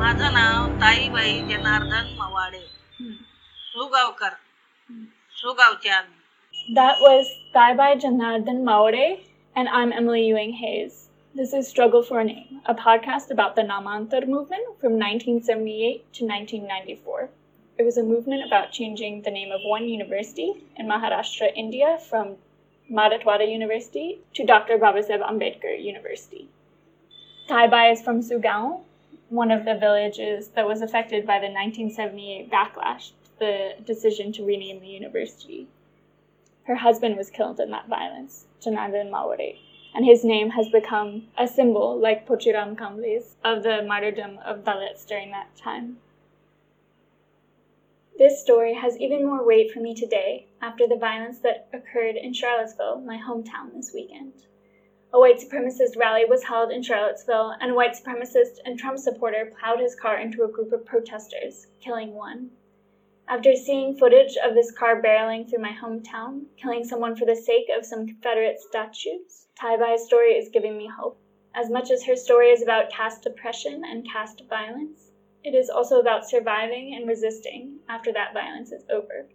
माझं नाव ताईबाई जनार्दन मवाडे सुगावकर सुगावचे आम्ही That was Taibai Janardhan Maore, and I'm Emily Ewing Hayes. This is Struggle for a Name, a podcast about the Namantar movement from 1978 to 1994. It was a movement about changing the name of one university in Maharashtra, India, from Marathwada University to Dr. Babasaheb Ambedkar University. Taibai is from Sugaon, one of the villages that was affected by the 1978 backlash to the decision to rename the university. Her husband was killed in that violence, Janardhan Mawade, and his name has become a symbol, like Pochiram Kamble's, of the martyrdom of Dalits during that time. This story has even more weight for me today after the violence that occurred in Charlottesville, my hometown, this weekend. A white supremacist rally was held in Charlottesville, and a white supremacist and Trump supporter plowed his car into a group of protesters, killing one. After seeing footage of this car barreling through my hometown, killing someone for the sake of some Confederate statues, Taibai's story is giving me hope. As much as her story is about caste oppression and caste violence, it is also about surviving and resisting after that violence is over.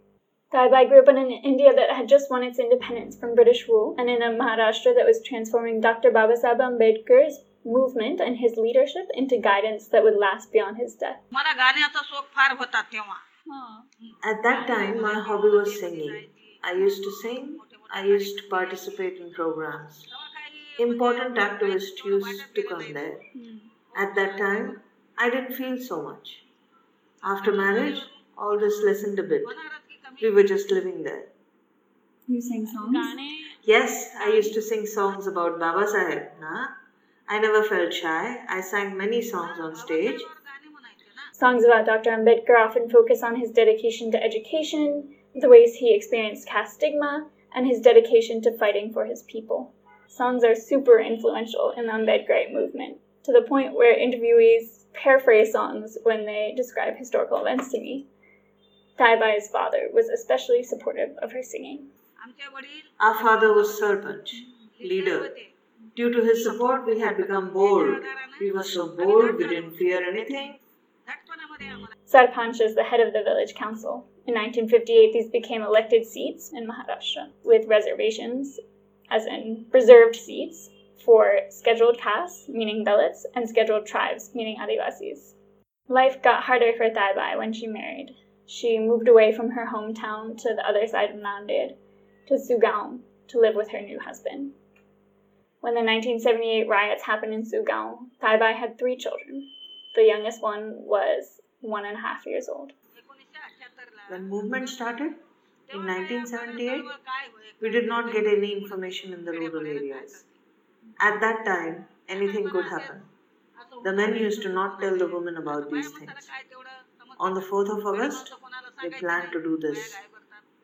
Taibai grew up in an India that had just won its independence from British rule and in a Maharashtra that was transforming Dr. Babasaheb Ambedkar's movement and his leadership into guidance that would last beyond his death. मला गाण्याचा शोक फार होता तेव्हा At that time, my hobby was singing. I used to sing, I used to participate in programs. Important activists used to come there. At that time, I didn't feel so much. After marriage, all this lessened a bit. We were just living there. You sing songs? Yes, I used to sing songs about Baba Saheb, na? I never felt shy. I sang many songs on stage. Songs about Dr. Ambedkar often focus on his dedication to education, the ways he experienced caste stigma, and his dedication to fighting for his people. Songs are super influential in the Ambedkarite movement, to the point where interviewees paraphrase songs when they describe historical events to me. Taibai's father was especially supportive of her singing. Our father was sarpanch leader. Due to his support, we had become bold. We were so bold, we didn't fear anything. Sarpanch is the head of the village council. In 1958, these became elected seats in Maharashtra with reservations, as in reserved seats, for scheduled castes, meaning Dalits, and scheduled tribes, meaning Adivasis. Life got harder for Taibai when she married. She moved away from her hometown to the other side of Nanded, to Sugaon, to live with her new husband. When the 1978 riots happened in Sugaon, Taibai had three children. The youngest one was one and a half years old. When movement started in 1978, we did not get any information in the rural areas. At that time, anything could happen. The men used to not tell the women about these things. On the 4th of August, they planned to do this.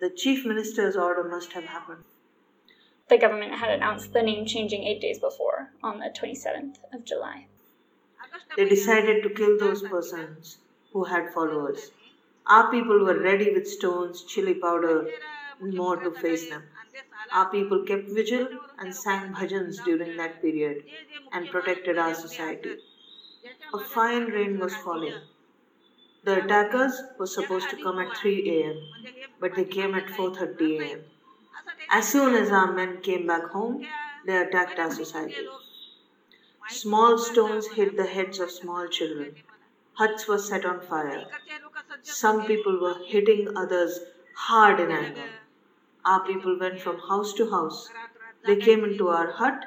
The chief minister's order must have happened. The government had announced the name changing eight days before, on the 27th of July. They decided to kill those persons who had followers. Our people were ready with stones, chili powder, and more to face them. Our people kept vigil and sang bhajans during that period and protected our society. A fine rain was falling. The attackers were supposed to come at 3 a.m., but they came at 4:30 a.m. As soon as our men came back home, they attacked our society. Small stones hit the heads of small children. Huts were set on fire. Some people were hitting others hard in anger. Our people went from house to house. They came into our hut,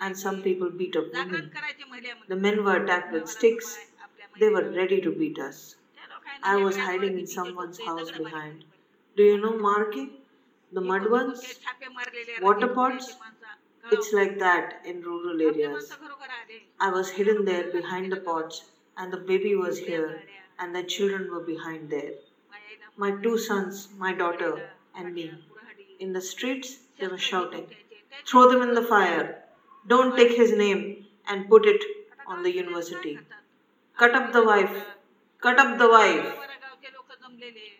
and some people beat up women. The men were attacked with sticks. They were ready to beat us. I was hiding in someone's house behind. Do you know Marki? The mud ones? Water pots? It's like that in rural areas. I was hidden there behind the pots, and the baby was here, and the children were behind there. My two sons, my daughter, and me. In the streets, they were shouting, Throw them in the fire! Don't take his name and put it on the university. Cut up the wife! Cut up the wife!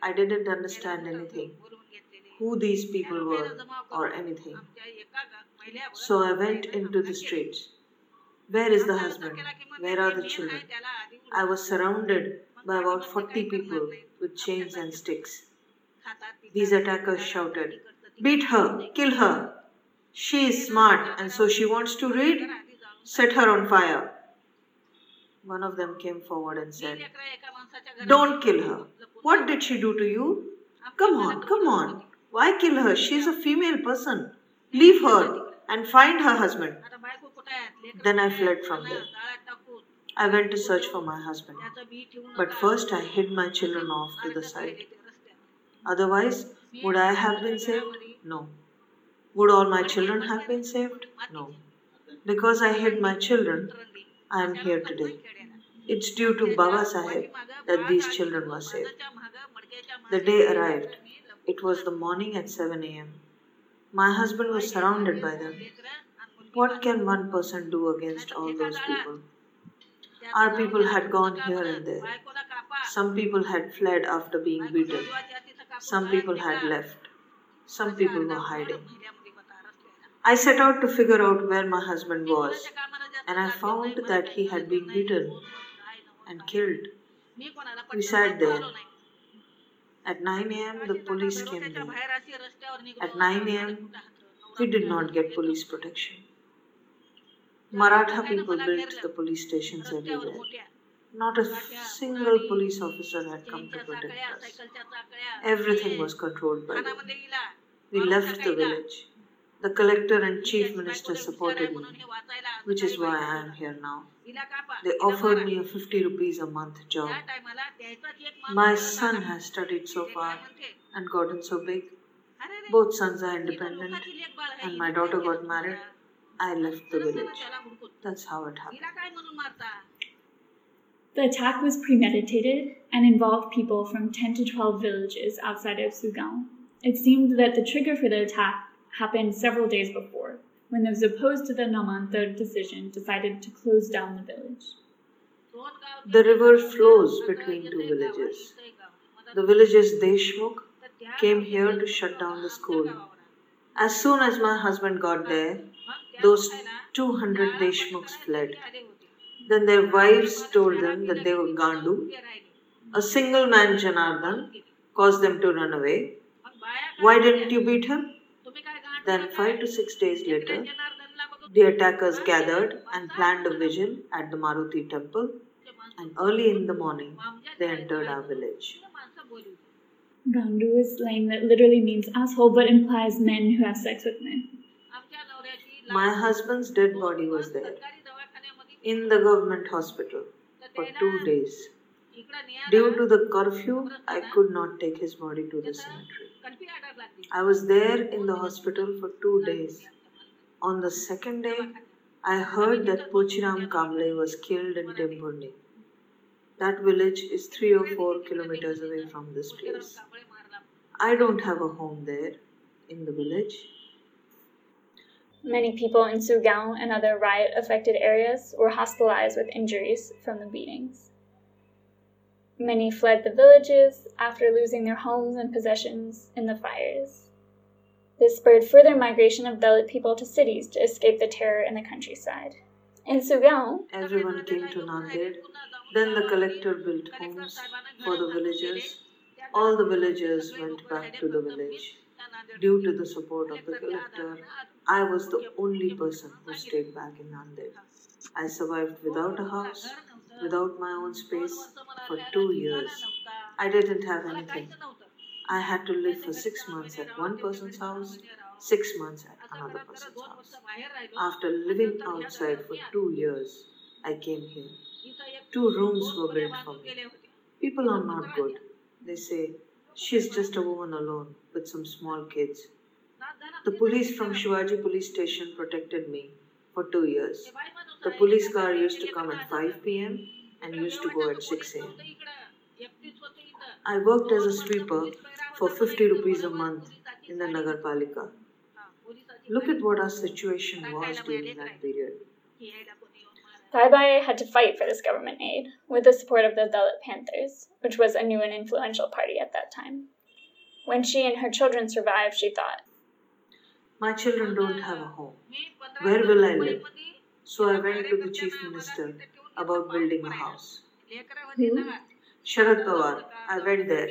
I didn't understand anything, who these people were, or anything. So I went into the streets. Where is the husband? Where are the children? I was surrounded by about 40 people with chains and sticks. These attackers shouted, Beat her, kill her. She is smart and so she wants to read? Set her on fire. One of them came forward and said, Don't kill her. What did she do to you? Come on, come on. Why kill her? She is a female person. Leave her and find her husband. Then I fled from there. I went to search for my husband. But first I hid my children off to the side. Otherwise, would I have been saved? No. Would all my children have been saved? No. Because I hid my children, I am here today. It's due to Baba Saheb that these children were saved. The day arrived. It was the morning at 7 am. My husband was surrounded by them. What can one person do against all those people? Our people had gone here and there. Some people had fled after being beaten. Some people had left. Some people were hiding. I set out to figure out where my husband was, and I found that he had been beaten and killed. We sat there. At 9 am, the police came. At 9 am, we did not get police protection. Maratha people built the police stations everywhere. Not a single police officer had come to protect us. Everything was controlled by them. We left the village. The collector and chief minister supported me, which is why I am here now. They offered me a 50 rupees a month job. My son has studied so far and gotten so big. Both sons are independent, and my daughter got married. I left the village. That's how it happened. The attack was premeditated and involved people from 10 to 12 villages outside of Sugaon. It seemed that the trigger for the attack happened several days before, when those opposed to the Namantar decision decided to close down the village. The river flows between two villages. The villages Deshmukh came here to shut down the school. As soon as my husband got there, those 200 Deshmukhs fled. Then their wives told them that they were Gandu. A single man, Janardhan, caused them to run away. Why didn't you beat him? Then, five to six days later, the attackers gathered and planned a vigil at the Maruti temple, and early in the morning, they entered our village. Gandu is slang that literally means asshole but implies men who have sex with men. My husband's dead body was there in the government hospital for two days. Due to the curfew, I could not take his body to the cemetery. I was there in the hospital for two days. On the second day, I heard that Pochiram Kamble was killed in Tembhurni. That village is three or four kilometers away from this place. I don't have a home there in the village. Many people in Sugaon and other riot affected areas were hospitalized with injuries from the beatings. Many fled the villages after losing their homes and possessions in the fires. This spurred further migration of Dalit people to cities to escape the terror in the countryside. In Sugaon, Everyone came to Nanded. Then the collector built homes for the villagers. All the villagers went back to the village. Due to the support of the collector, I was the only person who stayed back in Nanded. I survived without a house, without my own space for two years. I didn't have anything. I had to live for six months at one person's house, six months at another person's house. After living outside for two years, I came here. Two rooms were built for me. People are not good. They say, she's just a woman alone with some small kids. The police from Shivaji police station protected me for two years. The police car used to come at 5 pm and used to go at 6 am. I worked as a sweeper for 50 rupees a month in the Nagar Palika. Look at what our situation was during that period. Taibai had to fight for this government aid with the support of the Dalit Panthers, which was a new and influential party at that time. When she and her children survived, she thought, My children don't have a home. Where will I live? So I went to the chief minister about building a house. Who? Sharad Pawar. I went there.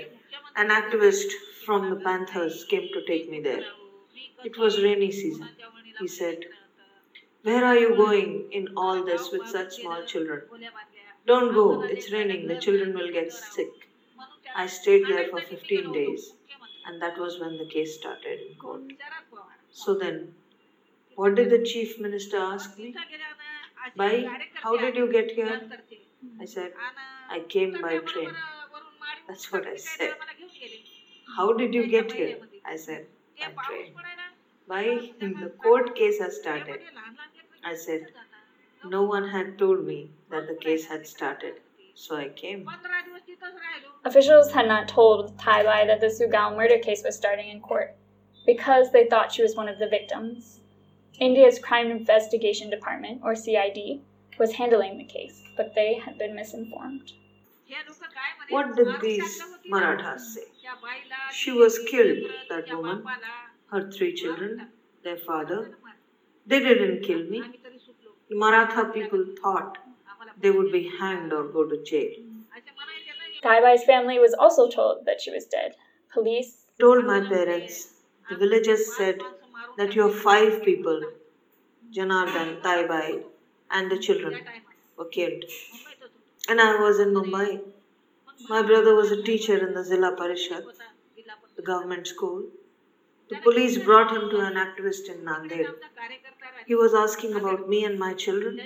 An activist from the Panthers came to take me there. It was rainy season. He said, Where are you going in all this with such small children? Don't go, it's raining, the children will get sick. I stayed there for 15 days, and that was when the case started in court. So then, what did the chief minister ask me? Bhai, how did you get here? I said, I came by train. That's what I said. How did you get here? I said, by train. Bhai, the court case has started. I said, no one had told me that the case had started, so I came. Officials had not told Taibai that the Sugaon murder case was starting in court because they thought she was one of the victims. India's Crime Investigation Department, or CID, was handling the case, but they had been misinformed. What did these Marathas say? She was killed, that woman, her three children, their father. They didn't kill me. The Maratha people thought they would be hanged or go to jail. Taibai's family was also told that she was dead. Police Told my parents, the villagers said that your five people, Janardhan, Taibai, and the children, were killed. And I was in Mumbai. My brother was a teacher in the Zilla Parishad, the government school. The police brought him to an activist in Nanded. He was asking about me and my children.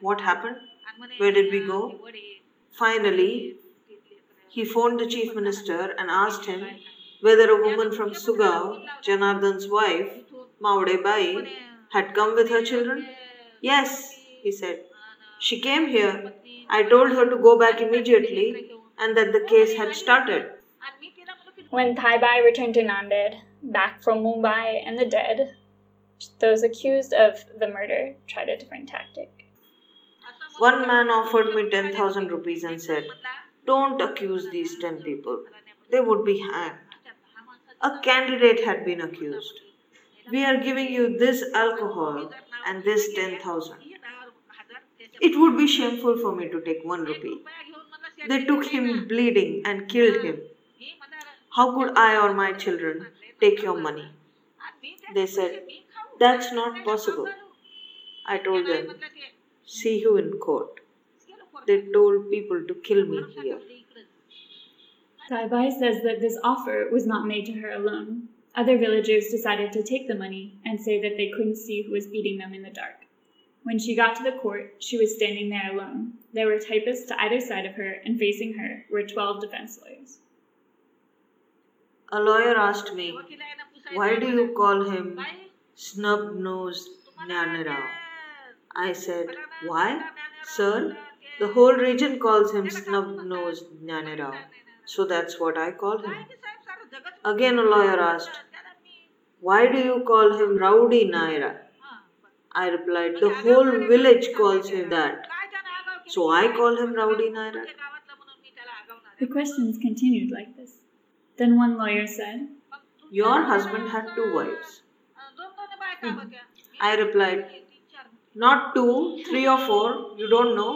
What happened? Where did we go? Finally, he phoned the chief minister and asked him whether a woman from Sugaon, Janardhan's wife, Mawade Bai, had come with her children. Yes, he said. She came here. I told her to go back immediately and that the case had started. When Taibai returned to Nanded, back from Mumbai and the dead, those accused of the murder tried a different tactic. One man offered me 10,000 rupees and said, Don't accuse these 10 people. They would be hanged. A candidate had been accused. We are giving you this alcohol and this 10,000. It would be shameful for me to take one rupee. They took him bleeding and killed him. How could I or my children take your money? They said, That's not possible. I told them, See you in court. They told people to kill me here. Taibai says that this offer was not made to her alone. Other villagers decided to take the money and say that they couldn't see who was beating them in the dark. When she got to the court, she was standing there alone. There were typists to either side of her, and facing her were 12 defense lawyers. A lawyer asked me, Why do you call him snub nosed Nyanarao? I said, Why? Sir, the whole region calls him snub nosed Nyanarao, so that's what I call him. Again, a lawyer asked, Why do you call him Rowdy Naira? I replied, The whole village calls him that, so I call him Rowdy Naira. The questions continued like this. Then one lawyer said, Your husband had two wives. Hmm. I replied, Not two, three or four, you don't know.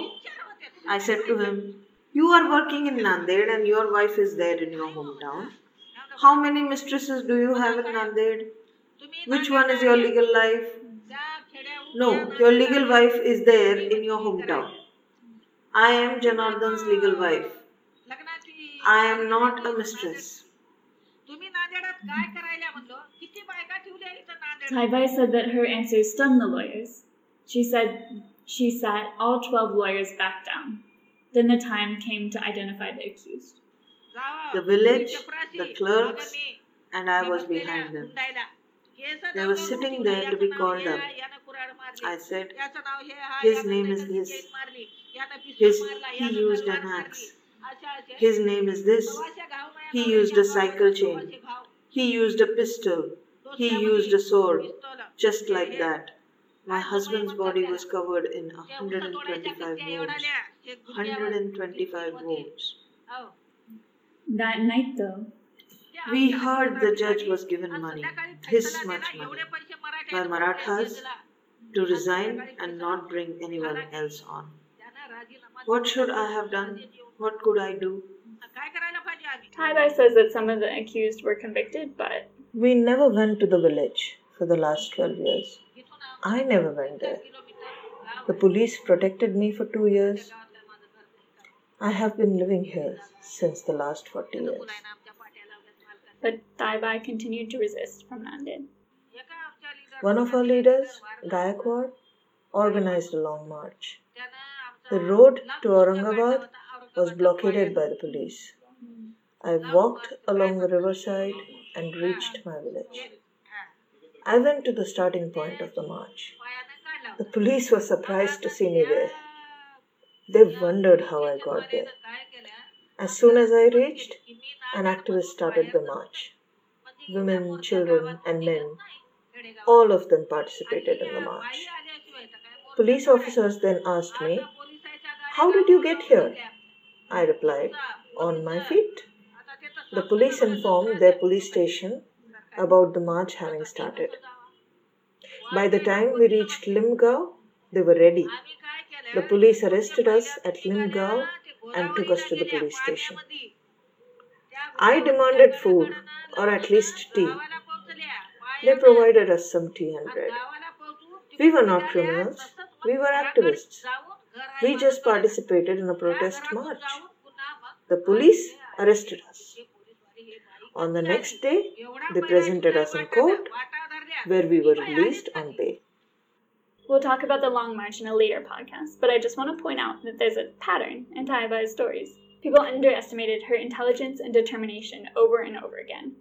I said to him, You are working in Nanded and your wife is there in your hometown. How many mistresses do you have in Nanded? Which one is your legal wife? No, your legal wife is there in your hometown. I am Janardhan's legal wife. I am not a mistress. Taibai said that her answer stunned the lawyers. She said she sat all 12 lawyers back down. Then the time came to identify the accused. The village, the clerks, and I was behind them. They were sitting there to be called up. I said, His name is this. His, he used an axe. His name is this. He used a cycle chain. He used a pistol. He used a sword. Just like that. My husband's body was covered in 125 wounds. 125 wounds. That night, though, we heard the judge was given money, this much money, by Marathas to resign and not bring anyone else on. What should I have done? What could I do? Taibai says that some of the accused were convicted, but. We never went to the village for the last 12 years. I never went there. The police protected me for two years I have been living here since the last 40 years. But Taibai continued to resist from London. One of our leaders, Gayakwad, organized a long march. The road to Aurangabad was blockaded by the police. I walked along the riverside and reached my village. I went to the starting point of the march. The police were surprised to see me there. They wondered how I got there. As soon as I reached, an activist started the march. Women, children, and men, all of them participated in the march. Police officers then asked me, How did you get here? I replied, On my feet. The police informed their police station about the march having started. By the time we reached Limgau, they were ready the police arrested us at Limgao and took us to the police station. I demanded food or at least tea. They provided us some tea and bread. We were not criminals, we were activists. We just participated in a protest march. The police arrested us. On the next day, they presented us in court where we were released on bail. We'll talk about the Long March in a later podcast, but I just want to point out that there's a pattern in Taibai's stories. People underestimated her intelligence and determination over and over again.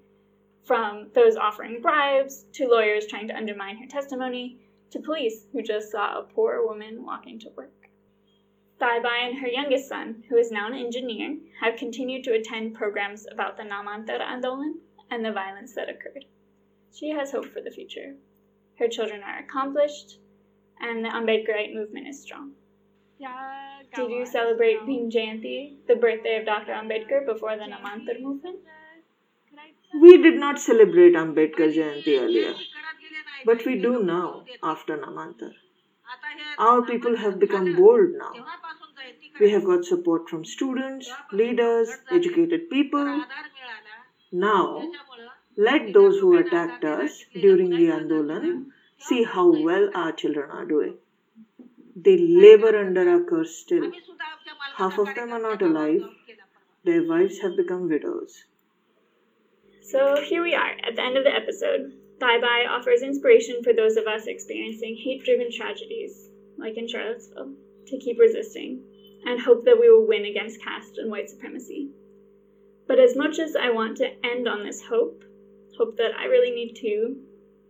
From those offering bribes, to lawyers trying to undermine her testimony, to police who just saw a poor woman walking to work. Taibai and her youngest son, who is now an engineer, have continued to attend programs about the Namantar Andolan and the violence that occurred. She has hope for the future. Her children are accomplished, and the Ambedkarite movement is strong. Did you celebrate Bhim Jayanti, the birthday of Dr. Ambedkar, before the Namantar movement? We did not celebrate Ambedkar Jayanti earlier, but we do now after Namantar. Our people have become bold now. We have got support from students, leaders, educated people. Now, let those who attacked us during the Andolan see how well our children are doing. They labor under our curse still. Half of them are not alive. Their wives have become widows. So here we are at the end of the episode. Taibai offers inspiration for those of us experiencing hate driven tragedies, like in Charlottesville, to keep resisting and hope that we will win against caste and white supremacy. But as much as I want to end on this hope, hope that I really need to,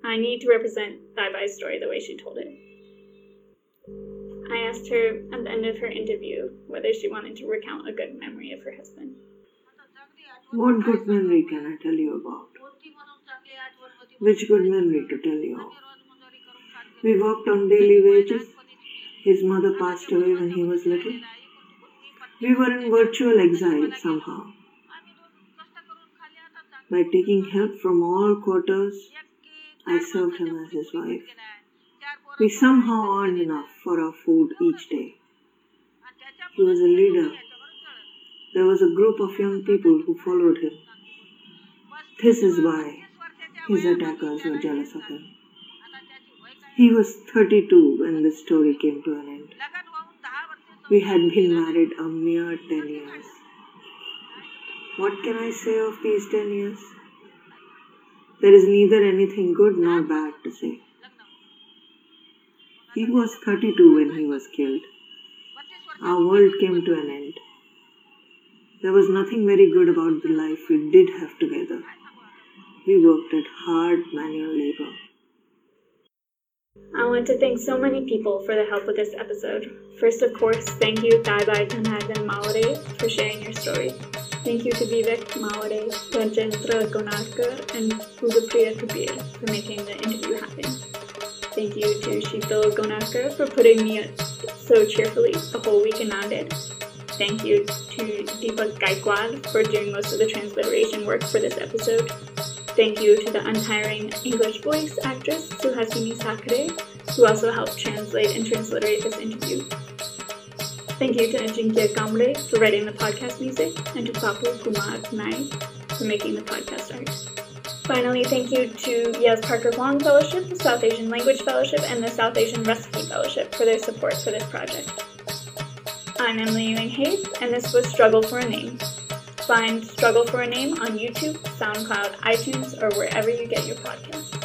I need to represent Taibai story the way she told it. I asked her at the end of her interview whether she wanted to recount a good memory of her husband. What good memory can I tell you about? Which good memory to tell you of? We worked on daily wages. His mother passed away when he was little. We were in virtual exile somehow. By taking help from all quarters, I served him as his wife. We somehow earned enough for our food each day. He was a leader. There was a group of young people who followed him. This is why his attackers were jealous of him. He was 32 when this story came to an end. We had been married a mere 10 years. What can I say of these 10 years? There is neither anything good nor bad to say. He was 32 when he was killed. Our world came to an end. There was nothing very good about the life we did have together. We worked at hard manual labor. I want to thank so many people for the help with this episode. First, of course, thank you Taibai Janardhan Mawade for sharing your story. Thank you to Vivek Mawade, Rajendra Gonarkar, and Buddhapriya Kabeer for making the interview happen. Thank you to Sheetal Gonarkar for putting me so cheerfully the whole week in Nanded. Thank you to Deepak Gaikwad for doing most of the transliteration work for this episode. Thank you to the untiring English voice actress Suhasini Sakhare, who also helped translate and transliterate this interview. Thank you to Ajinkya Kamble for writing the podcast music, and to Pappu Kumar Naik for making the podcast art. Finally, thank you to Yale's Parker Wong Fellowship, the South Asian Language Fellowship, and the South Asian Recipe Fellowship for their support for this project. I'm Emily Ewing Hayes, and this was Struggle for a Name. Find Struggle for a Name on YouTube, SoundCloud, iTunes, or wherever you get your podcasts.